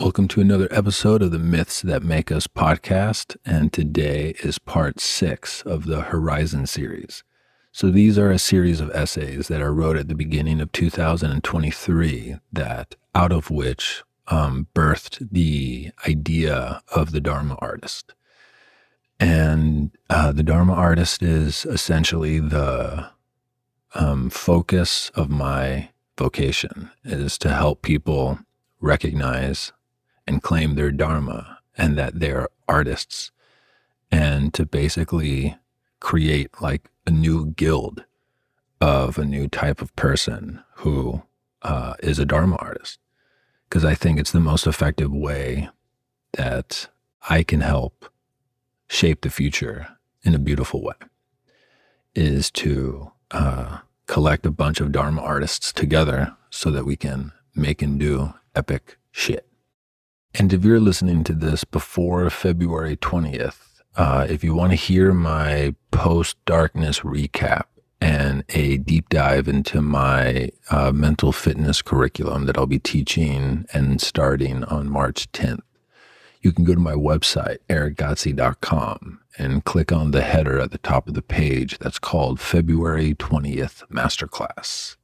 Welcome to another episode of the Myths That Make Us podcast. And today is part six of the Horizon series. So these are a series of essays that I wrote at the beginning of 2023 that out of which um, birthed the idea of the Dharma artist. And uh, the Dharma artist is essentially the um, focus of my vocation is to help people recognize and claim their dharma and that they're artists. And to basically create like a new guild of a new type of person who uh, is a dharma artist. Because i think it's the most effective way that i can help shape the future in a beautiful way is to uh, collect a bunch of dharma artists together so that we can make and do epic shit and if you're listening to this before February 20th, uh, if you want to hear my post darkness recap and a deep dive into my uh, mental fitness curriculum that I'll be teaching and starting on March 10th, you can go to my website, erickgodsey.com, and click on the header at the top of the page that's called February 20th Masterclass.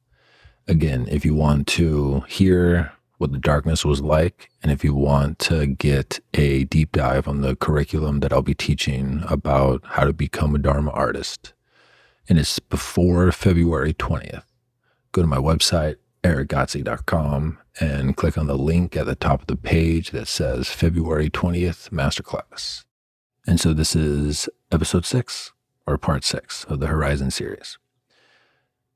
Again, if you want to hear what the darkness was like. And if you want to get a deep dive on the curriculum that I'll be teaching about how to become a Dharma artist, and it's before February 20th, go to my website, erickgodsey.com, and click on the link at the top of the page that says February 20th Masterclass. And so this is episode six or part six of the Horizon series.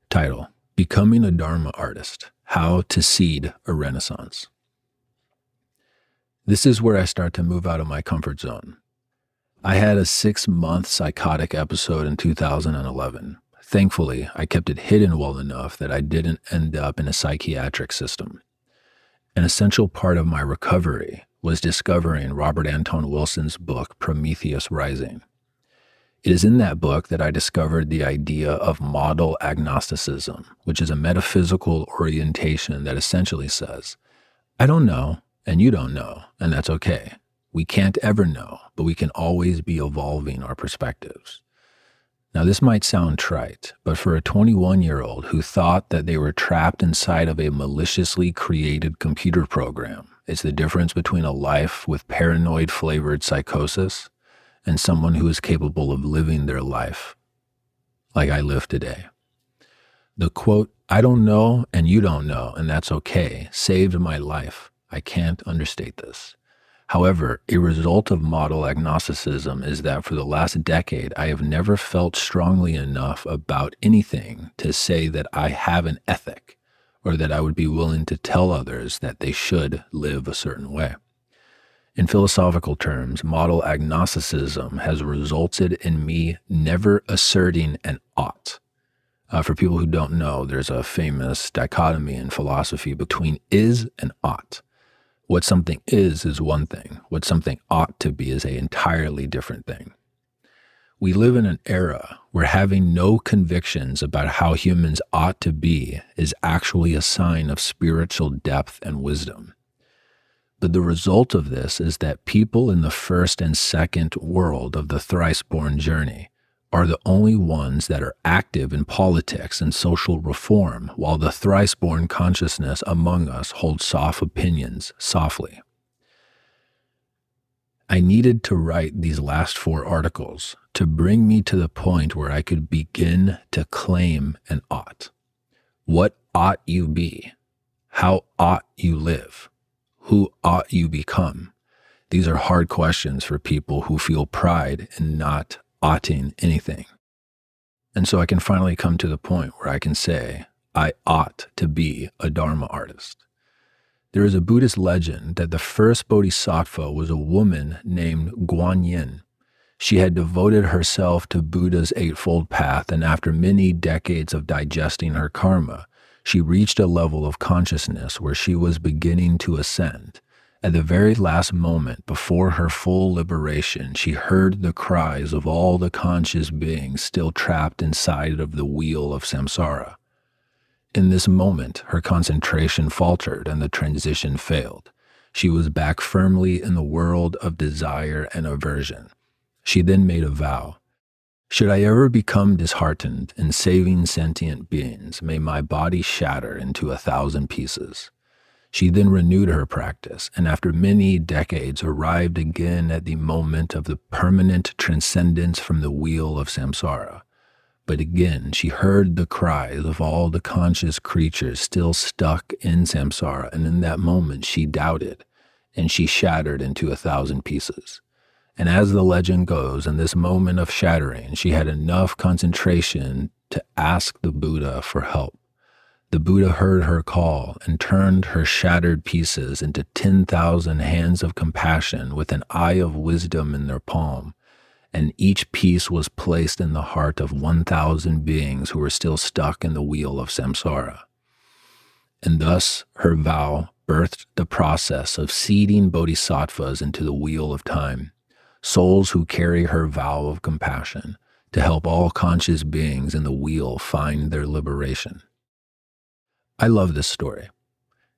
Title Becoming a Dharma Artist how to Seed a Renaissance. This is where I start to move out of my comfort zone. I had a six month psychotic episode in 2011. Thankfully, I kept it hidden well enough that I didn't end up in a psychiatric system. An essential part of my recovery was discovering Robert Anton Wilson's book, Prometheus Rising. It is in that book that I discovered the idea of model agnosticism, which is a metaphysical orientation that essentially says, I don't know, and you don't know, and that's okay. We can't ever know, but we can always be evolving our perspectives. Now, this might sound trite, but for a 21 year old who thought that they were trapped inside of a maliciously created computer program, it's the difference between a life with paranoid flavored psychosis and someone who is capable of living their life like I live today. The quote, I don't know and you don't know, and that's okay, saved my life. I can't understate this. However, a result of model agnosticism is that for the last decade, I have never felt strongly enough about anything to say that I have an ethic or that I would be willing to tell others that they should live a certain way. In philosophical terms, model agnosticism has resulted in me never asserting an ought. Uh, for people who don't know, there's a famous dichotomy in philosophy between is and ought. What something is is one thing, what something ought to be is an entirely different thing. We live in an era where having no convictions about how humans ought to be is actually a sign of spiritual depth and wisdom. But the result of this is that people in the first and second world of the thrice born journey are the only ones that are active in politics and social reform, while the thrice born consciousness among us holds soft opinions softly. I needed to write these last four articles to bring me to the point where I could begin to claim an ought. What ought you be? How ought you live? Who ought you become? These are hard questions for people who feel pride in not oughting anything. And so I can finally come to the point where I can say, I ought to be a Dharma artist. There is a Buddhist legend that the first bodhisattva was a woman named Guanyin. She had devoted herself to Buddha's Eightfold Path, and after many decades of digesting her karma, she reached a level of consciousness where she was beginning to ascend. At the very last moment before her full liberation, she heard the cries of all the conscious beings still trapped inside of the wheel of samsara. In this moment, her concentration faltered and the transition failed. She was back firmly in the world of desire and aversion. She then made a vow. Should I ever become disheartened in saving sentient beings, may my body shatter into a thousand pieces. She then renewed her practice, and after many decades arrived again at the moment of the permanent transcendence from the wheel of samsara. But again she heard the cries of all the conscious creatures still stuck in samsara, and in that moment she doubted, and she shattered into a thousand pieces. And as the legend goes, in this moment of shattering, she had enough concentration to ask the Buddha for help. The Buddha heard her call and turned her shattered pieces into 10,000 hands of compassion with an eye of wisdom in their palm. And each piece was placed in the heart of 1,000 beings who were still stuck in the wheel of samsara. And thus her vow birthed the process of seeding bodhisattvas into the wheel of time, souls who carry her vow of compassion to help all conscious beings in the wheel find their liberation. I love this story.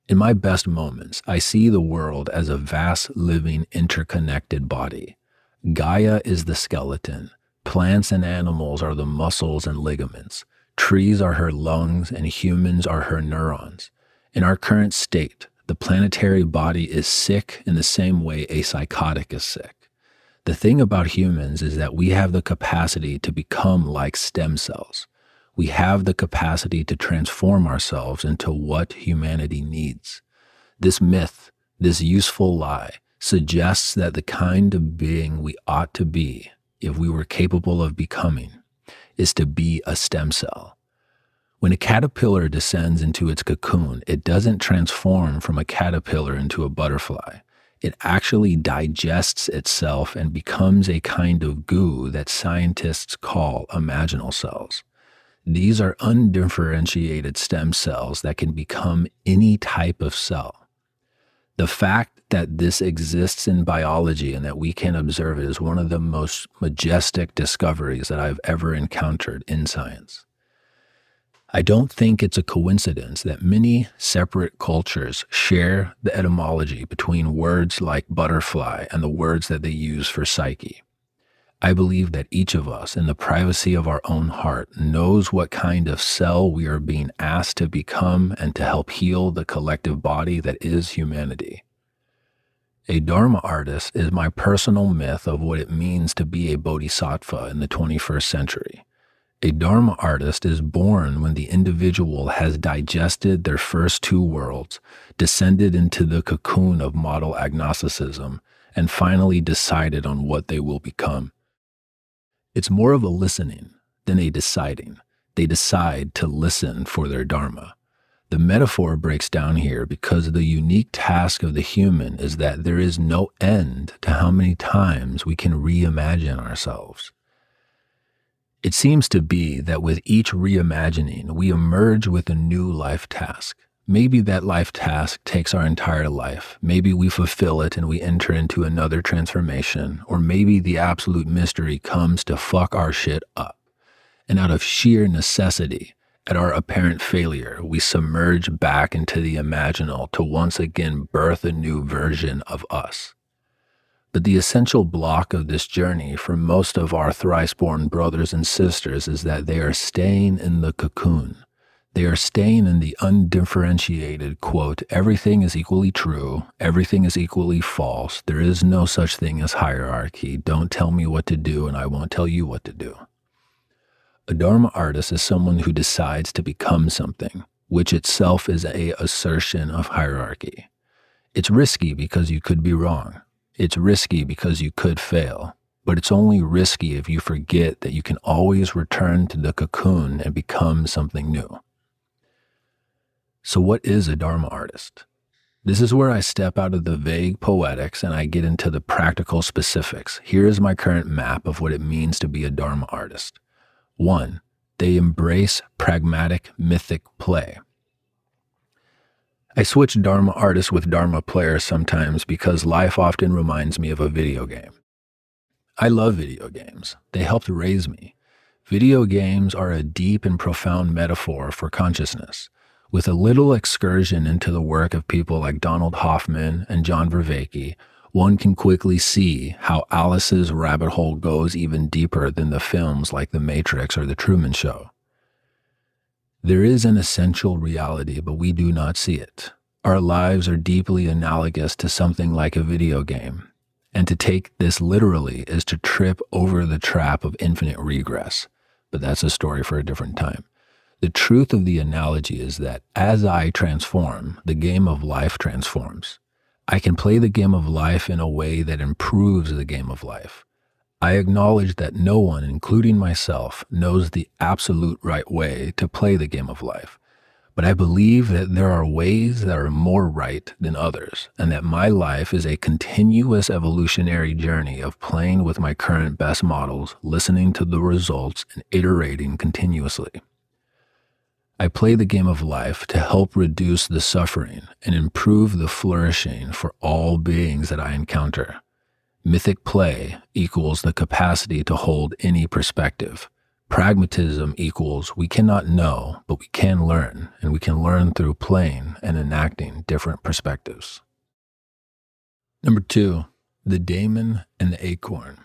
In my best moments, I see the world as a vast, living, interconnected body. Gaia is the skeleton. Plants and animals are the muscles and ligaments. Trees are her lungs, and humans are her neurons. In our current state, the planetary body is sick in the same way a psychotic is sick. The thing about humans is that we have the capacity to become like stem cells we have the capacity to transform ourselves into what humanity needs. This myth, this useful lie, suggests that the kind of being we ought to be, if we were capable of becoming, is to be a stem cell. When a caterpillar descends into its cocoon, it doesn't transform from a caterpillar into a butterfly. It actually digests itself and becomes a kind of goo that scientists call imaginal cells. These are undifferentiated stem cells that can become any type of cell. The fact that this exists in biology and that we can observe it is one of the most majestic discoveries that I've ever encountered in science. I don't think it's a coincidence that many separate cultures share the etymology between words like butterfly and the words that they use for psyche. I believe that each of us, in the privacy of our own heart, knows what kind of cell we are being asked to become and to help heal the collective body that is humanity. A Dharma artist is my personal myth of what it means to be a bodhisattva in the 21st century. A Dharma artist is born when the individual has digested their first two worlds, descended into the cocoon of model agnosticism, and finally decided on what they will become. It's more of a listening than a deciding. They decide to listen for their Dharma. The metaphor breaks down here because the unique task of the human is that there is no end to how many times we can reimagine ourselves. It seems to be that with each reimagining, we emerge with a new life task. Maybe that life task takes our entire life. Maybe we fulfill it and we enter into another transformation. Or maybe the absolute mystery comes to fuck our shit up. And out of sheer necessity, at our apparent failure, we submerge back into the imaginal to once again birth a new version of us. But the essential block of this journey for most of our thrice born brothers and sisters is that they are staying in the cocoon they are staying in the undifferentiated quote, everything is equally true, everything is equally false, there is no such thing as hierarchy, don't tell me what to do and I won't tell you what to do. A Dharma artist is someone who decides to become something, which itself is a assertion of hierarchy. It's risky because you could be wrong. It's risky because you could fail. But it's only risky if you forget that you can always return to the cocoon and become something new. So, what is a Dharma artist? This is where I step out of the vague poetics and I get into the practical specifics. Here is my current map of what it means to be a Dharma artist. One, they embrace pragmatic mythic play. I switch Dharma artists with Dharma players sometimes because life often reminds me of a video game. I love video games. They helped raise me. Video games are a deep and profound metaphor for consciousness. With a little excursion into the work of people like Donald Hoffman and John Vervaeke, one can quickly see how Alice's rabbit hole goes even deeper than the films like The Matrix or The Truman Show. There is an essential reality, but we do not see it. Our lives are deeply analogous to something like a video game, and to take this literally is to trip over the trap of infinite regress. But that's a story for a different time. The truth of the analogy is that as I transform, the game of life transforms. I can play the game of life in a way that improves the game of life. I acknowledge that no one, including myself, knows the absolute right way to play the game of life. But I believe that there are ways that are more right than others, and that my life is a continuous evolutionary journey of playing with my current best models, listening to the results, and iterating continuously. I play the game of life to help reduce the suffering and improve the flourishing for all beings that I encounter. Mythic play equals the capacity to hold any perspective. Pragmatism equals we cannot know, but we can learn, and we can learn through playing and enacting different perspectives. Number two, the daemon and the acorn.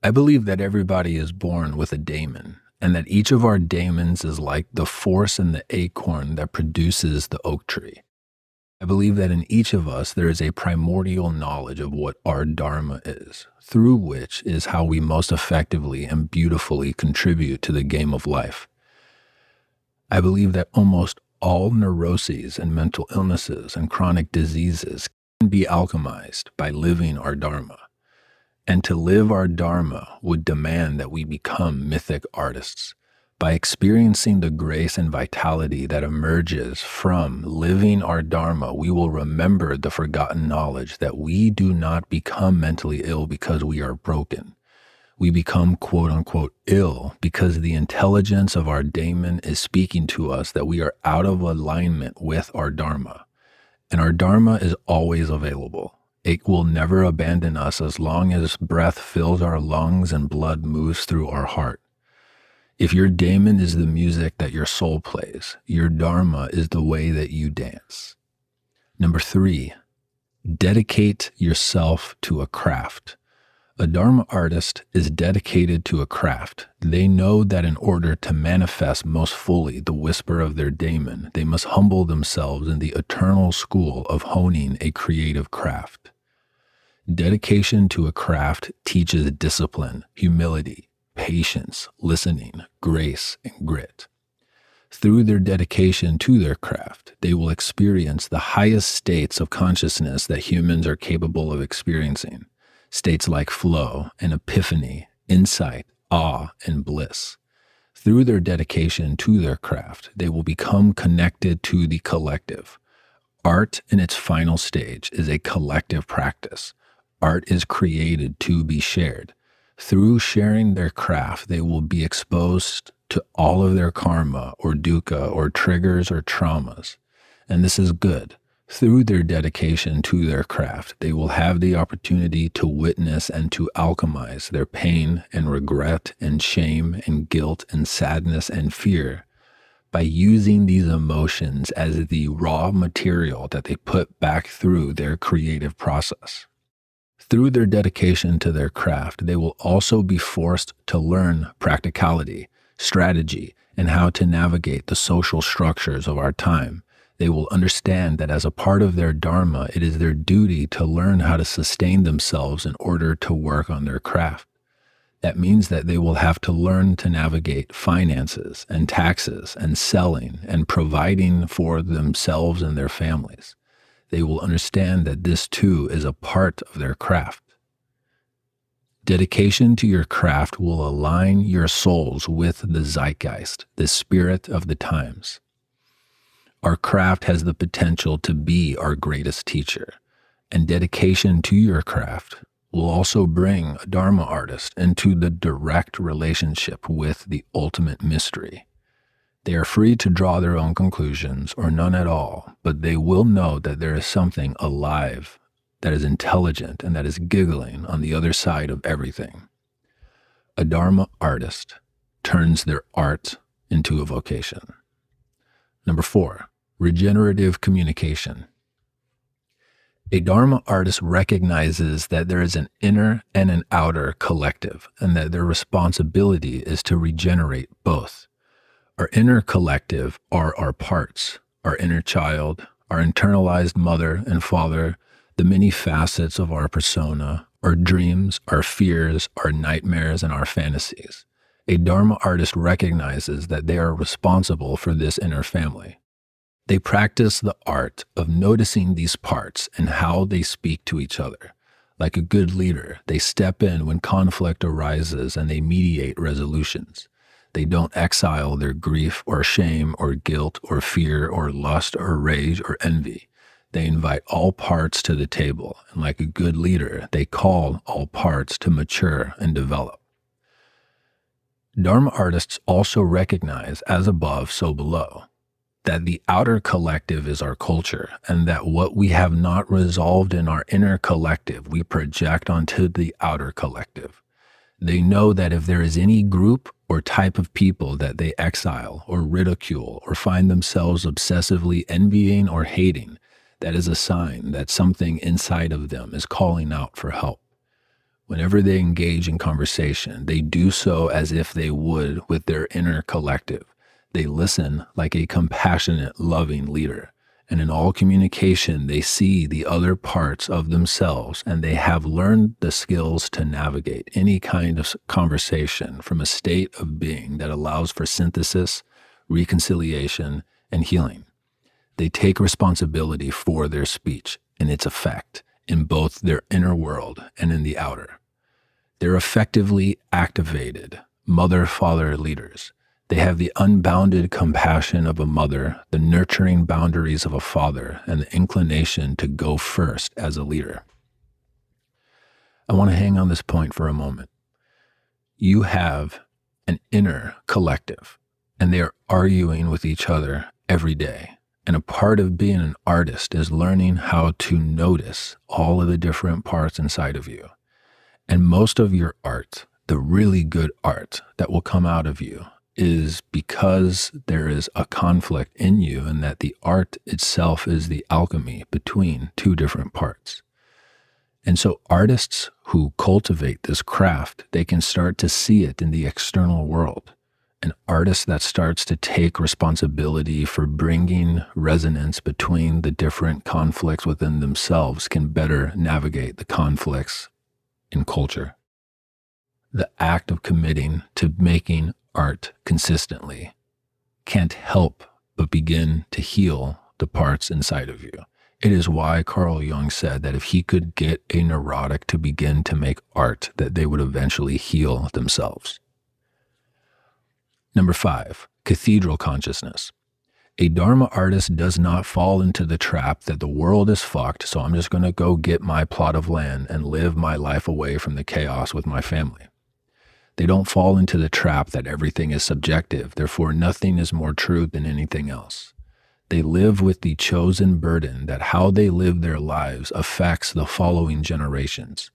I believe that everybody is born with a daemon, and that each of our daemons is like the force in the acorn that produces the oak tree. I believe that in each of us there is a primordial knowledge of what our Dharma is, through which is how we most effectively and beautifully contribute to the game of life. I believe that almost all neuroses and mental illnesses and chronic diseases can be alchemized by living our Dharma. And to live our Dharma would demand that we become mythic artists by experiencing the grace and vitality that emerges from living our Dharma, we will remember the forgotten knowledge that we do not become mentally ill because we are broken. We become quote unquote ill because the intelligence of our daemon is speaking to us that we are out of alignment with our Dharma. And our Dharma is always available. It will never abandon us as long as breath fills our lungs and blood moves through our heart. If your daemon is the music that your soul plays, your dharma is the way that you dance. Number three, dedicate yourself to a craft. A Dharma artist is dedicated to a craft. They know that in order to manifest most fully the whisper of their daemon, they must humble themselves in the eternal school of honing a creative craft. Dedication to a craft teaches discipline, humility, patience, listening, grace, and grit. Through their dedication to their craft, they will experience the highest states of consciousness that humans are capable of experiencing states like flow and epiphany, insight, awe, and bliss. Through their dedication to their craft, they will become connected to the collective. Art in its final stage is a collective practice. Art is created to be shared. Through sharing their craft, they will be exposed to all of their karma or dukkha or triggers or traumas. And this is good. Through their dedication to their craft, they will have the opportunity to witness and to alchemize their pain and regret and shame and guilt and sadness and fear by using these emotions as the raw material that they put back through their creative process. Through their dedication to their craft, they will also be forced to learn practicality, strategy, and how to navigate the social structures of our time. They will understand that as a part of their Dharma, it is their duty to learn how to sustain themselves in order to work on their craft. That means that they will have to learn to navigate finances and taxes and selling and providing for themselves and their families they will understand that this too is a part of their craft. Dedication to your craft will align your souls with the zeitgeist, the spirit of the times. Our craft has the potential to be our greatest teacher, and dedication to your craft will also bring a Dharma artist into the direct relationship with the ultimate mystery. They are free to draw their own conclusions or none at all, but they will know that there is something alive, that is intelligent, and that is giggling on the other side of everything. A Dharma artist turns their art into a vocation. Number four, Regenerative communication. A Dharma artist recognizes that there is an inner and an outer collective, and that their responsibility is to regenerate both. Our inner collective are our parts, our inner child, our internalized mother and father, the many facets of our persona, our dreams, our fears, our nightmares, and our fantasies. A Dharma artist recognizes that they are responsible for this inner family. They practice the art of noticing these parts and how they speak to each other. Like a good leader, they step in when conflict arises and they mediate resolutions. They don't exile their grief or shame or guilt or fear or lust or rage or envy. They invite all parts to the table, and like a good leader, they call all parts to mature and develop. Dharma artists also recognize, as above, so below, that the outer collective is our culture, and that what we have not resolved in our inner collective, we project onto the outer collective. They know that if there is any group or type of people that they exile or ridicule or find themselves obsessively envying or hating, that is a sign that something inside of them is calling out for help. Whenever they engage in conversation, they do so as if they would with their inner collective. They listen like a compassionate, loving leader. And in all communication, they see the other parts of themselves and they have learned the skills to navigate any kind of conversation from a state of being that allows for synthesis, reconciliation, and healing. They take responsibility for their speech and its effect in both their inner world and in the outer. They're effectively activated mother father leaders. They have the unbounded compassion of a mother, the nurturing boundaries of a father, and the inclination to go first as a leader. I want to hang on this point for a moment. You have an inner collective, and they are arguing with each other every day. And a part of being an artist is learning how to notice all of the different parts inside of you. And most of your art, the really good art that will come out of you, is because there is a conflict in you, and that the art itself is the alchemy between two different parts. And so, artists who cultivate this craft, they can start to see it in the external world an artist that starts to take responsibility for bringing resonance between the different conflicts within themselves can better navigate the conflicts in culture. The act of committing to making art consistently can't help but begin to heal the parts inside of you. It is why Carl Jung said that if he could get a neurotic to begin to make art, that they would eventually heal themselves. Number five, cathedral consciousness. A Dharma artist does not fall into the trap that the world is fucked, so I'm just going to go get my plot of land and live my life away from the chaos with my family. They don't fall into the trap that everything is subjective, therefore, nothing is more true than anything else. They live with the chosen burden that how they live their lives affects the following generations.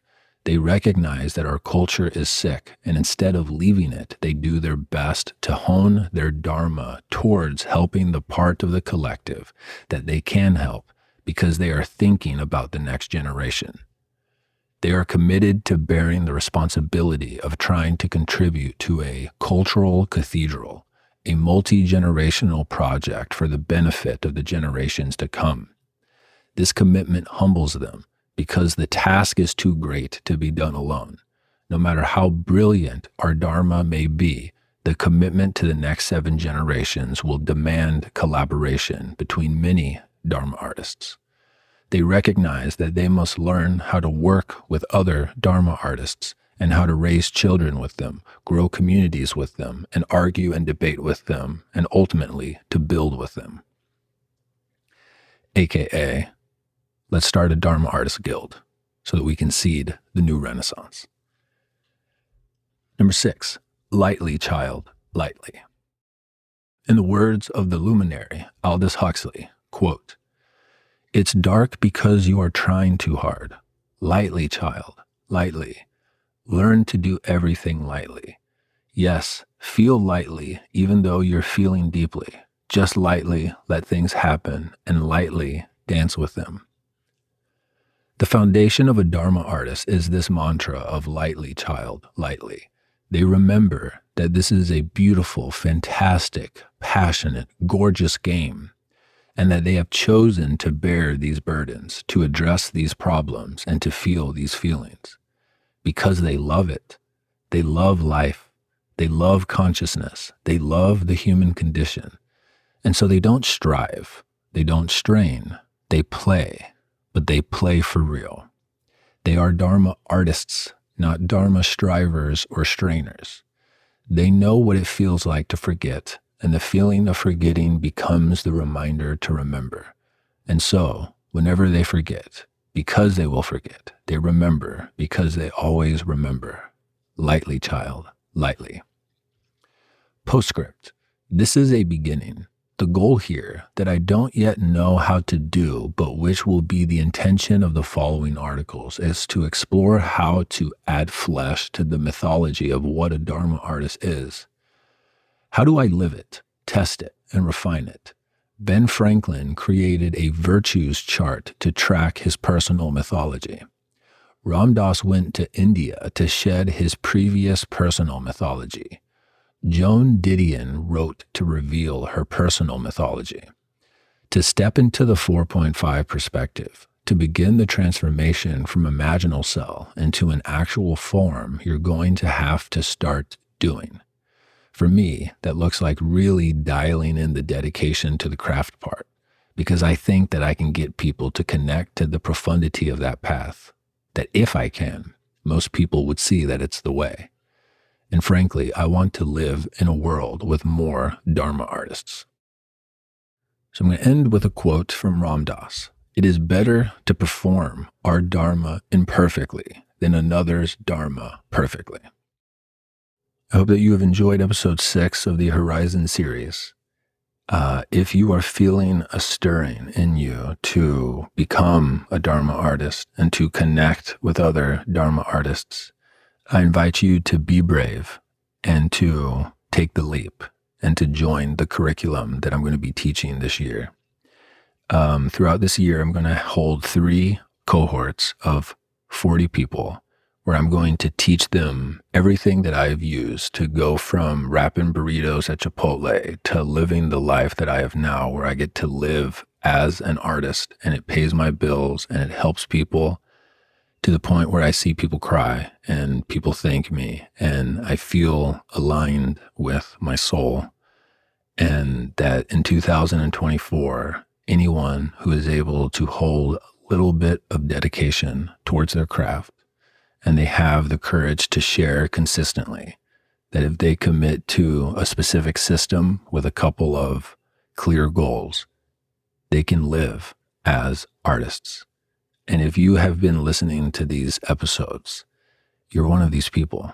They recognize that our culture is sick, and instead of leaving it, they do their best to hone their dharma towards helping the part of the collective that they can help because they are thinking about the next generation. They are committed to bearing the responsibility of trying to contribute to a cultural cathedral, a multi generational project for the benefit of the generations to come. This commitment humbles them because the task is too great to be done alone. No matter how brilliant our Dharma may be, the commitment to the next seven generations will demand collaboration between many Dharma artists. They recognize that they must learn how to work with other Dharma artists and how to raise children with them, grow communities with them, and argue and debate with them, and ultimately to build with them. AKA, Let's start a Dharma Artist Guild so that we can seed the new renaissance. Number six, lightly, child, lightly. In the words of the luminary Aldous Huxley, quote, It's dark because you are trying too hard. Lightly, child, lightly. Learn to do everything lightly. Yes, feel lightly, even though you're feeling deeply. Just lightly let things happen and lightly dance with them. The foundation of a Dharma artist is this mantra of lightly, child, lightly. They remember that this is a beautiful, fantastic, passionate, gorgeous game, and that they have chosen to bear these burdens, to address these problems, and to feel these feelings because they love it. They love life. They love consciousness. They love the human condition. And so they don't strive. They don't strain. They play, but they play for real. They are Dharma artists, not Dharma strivers or strainers. They know what it feels like to forget, and the feeling of forgetting becomes the reminder to remember. And so, whenever they forget, because they will forget, they remember because they always remember. Lightly, child, lightly. Postscript. This is a beginning the goal here that I don't yet know how to do, but which will be the intention of the following articles, is to explore how to add flesh to the mythology of what a Dharma artist is. How do I live it, test it, and refine it? Ben Franklin created a virtues chart to track his personal mythology. Ram Dass went to India to shed his previous personal mythology. Joan Didion wrote to reveal her personal mythology. To step into the 4.5 perspective, to begin the transformation from imaginal cell into an actual form, you're going to have to start doing. For me, that looks like really dialing in the dedication to the craft part, because I think that I can get people to connect to the profundity of that path. That if I can, most people would see that it's the way. And frankly, I want to live in a world with more Dharma artists. So I'm going to end with a quote from Ram Dass. It is better to perform our Dharma imperfectly than another's Dharma perfectly. I hope that you have enjoyed episode six of the Horizon series. Uh, if you are feeling a stirring in you to become a Dharma artist and to connect with other Dharma artists, I invite you to be brave and to take the leap and to join the curriculum that I'm going to be teaching this year. Um, throughout this year, I'm going to hold three cohorts of 40 people where I'm going to teach them everything that I've used to go from wrapping burritos at Chipotle to living the life that I have now, where I get to live as an artist and it pays my bills and it helps people to the point where I see people cry and people thank me and I feel aligned with my soul. And that in 2024, anyone who is able to hold a little bit of dedication towards their craft and they have the courage to share consistently, that if they commit to a specific system with a couple of clear goals, they can live as artists. And if you have been listening to these episodes, you're one of these people.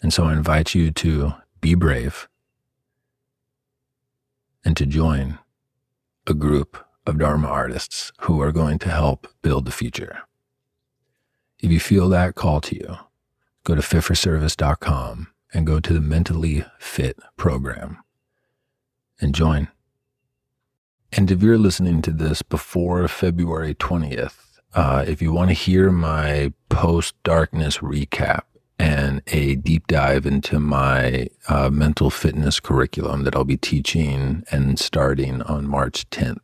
And so I invite you to be brave and to join a group of Dharma artists who are going to help build the future. If you feel that call to you, go to fitforservice.com and go to the Mentally Fit program and join. And if you're listening to this before February 20th, uh, if you want to hear my post darkness recap and a deep dive into my uh, mental fitness curriculum that I'll be teaching and starting on March 10th,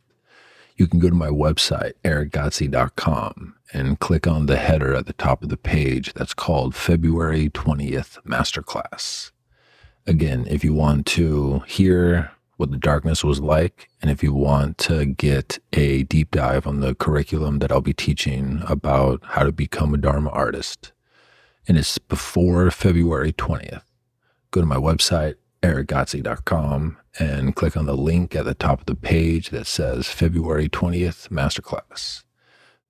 you can go to my website, erickgodsey.com, and click on the header at the top of the page that's called February 20th Masterclass. Again, if you want to hear what the darkness was like. And if you want to get a deep dive on the curriculum that I'll be teaching about how to become a Dharma artist, and it's before February 20th, go to my website, erickgodsey.com, and click on the link at the top of the page that says February 20th Masterclass.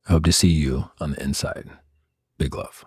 I hope to see you on the inside. Big love.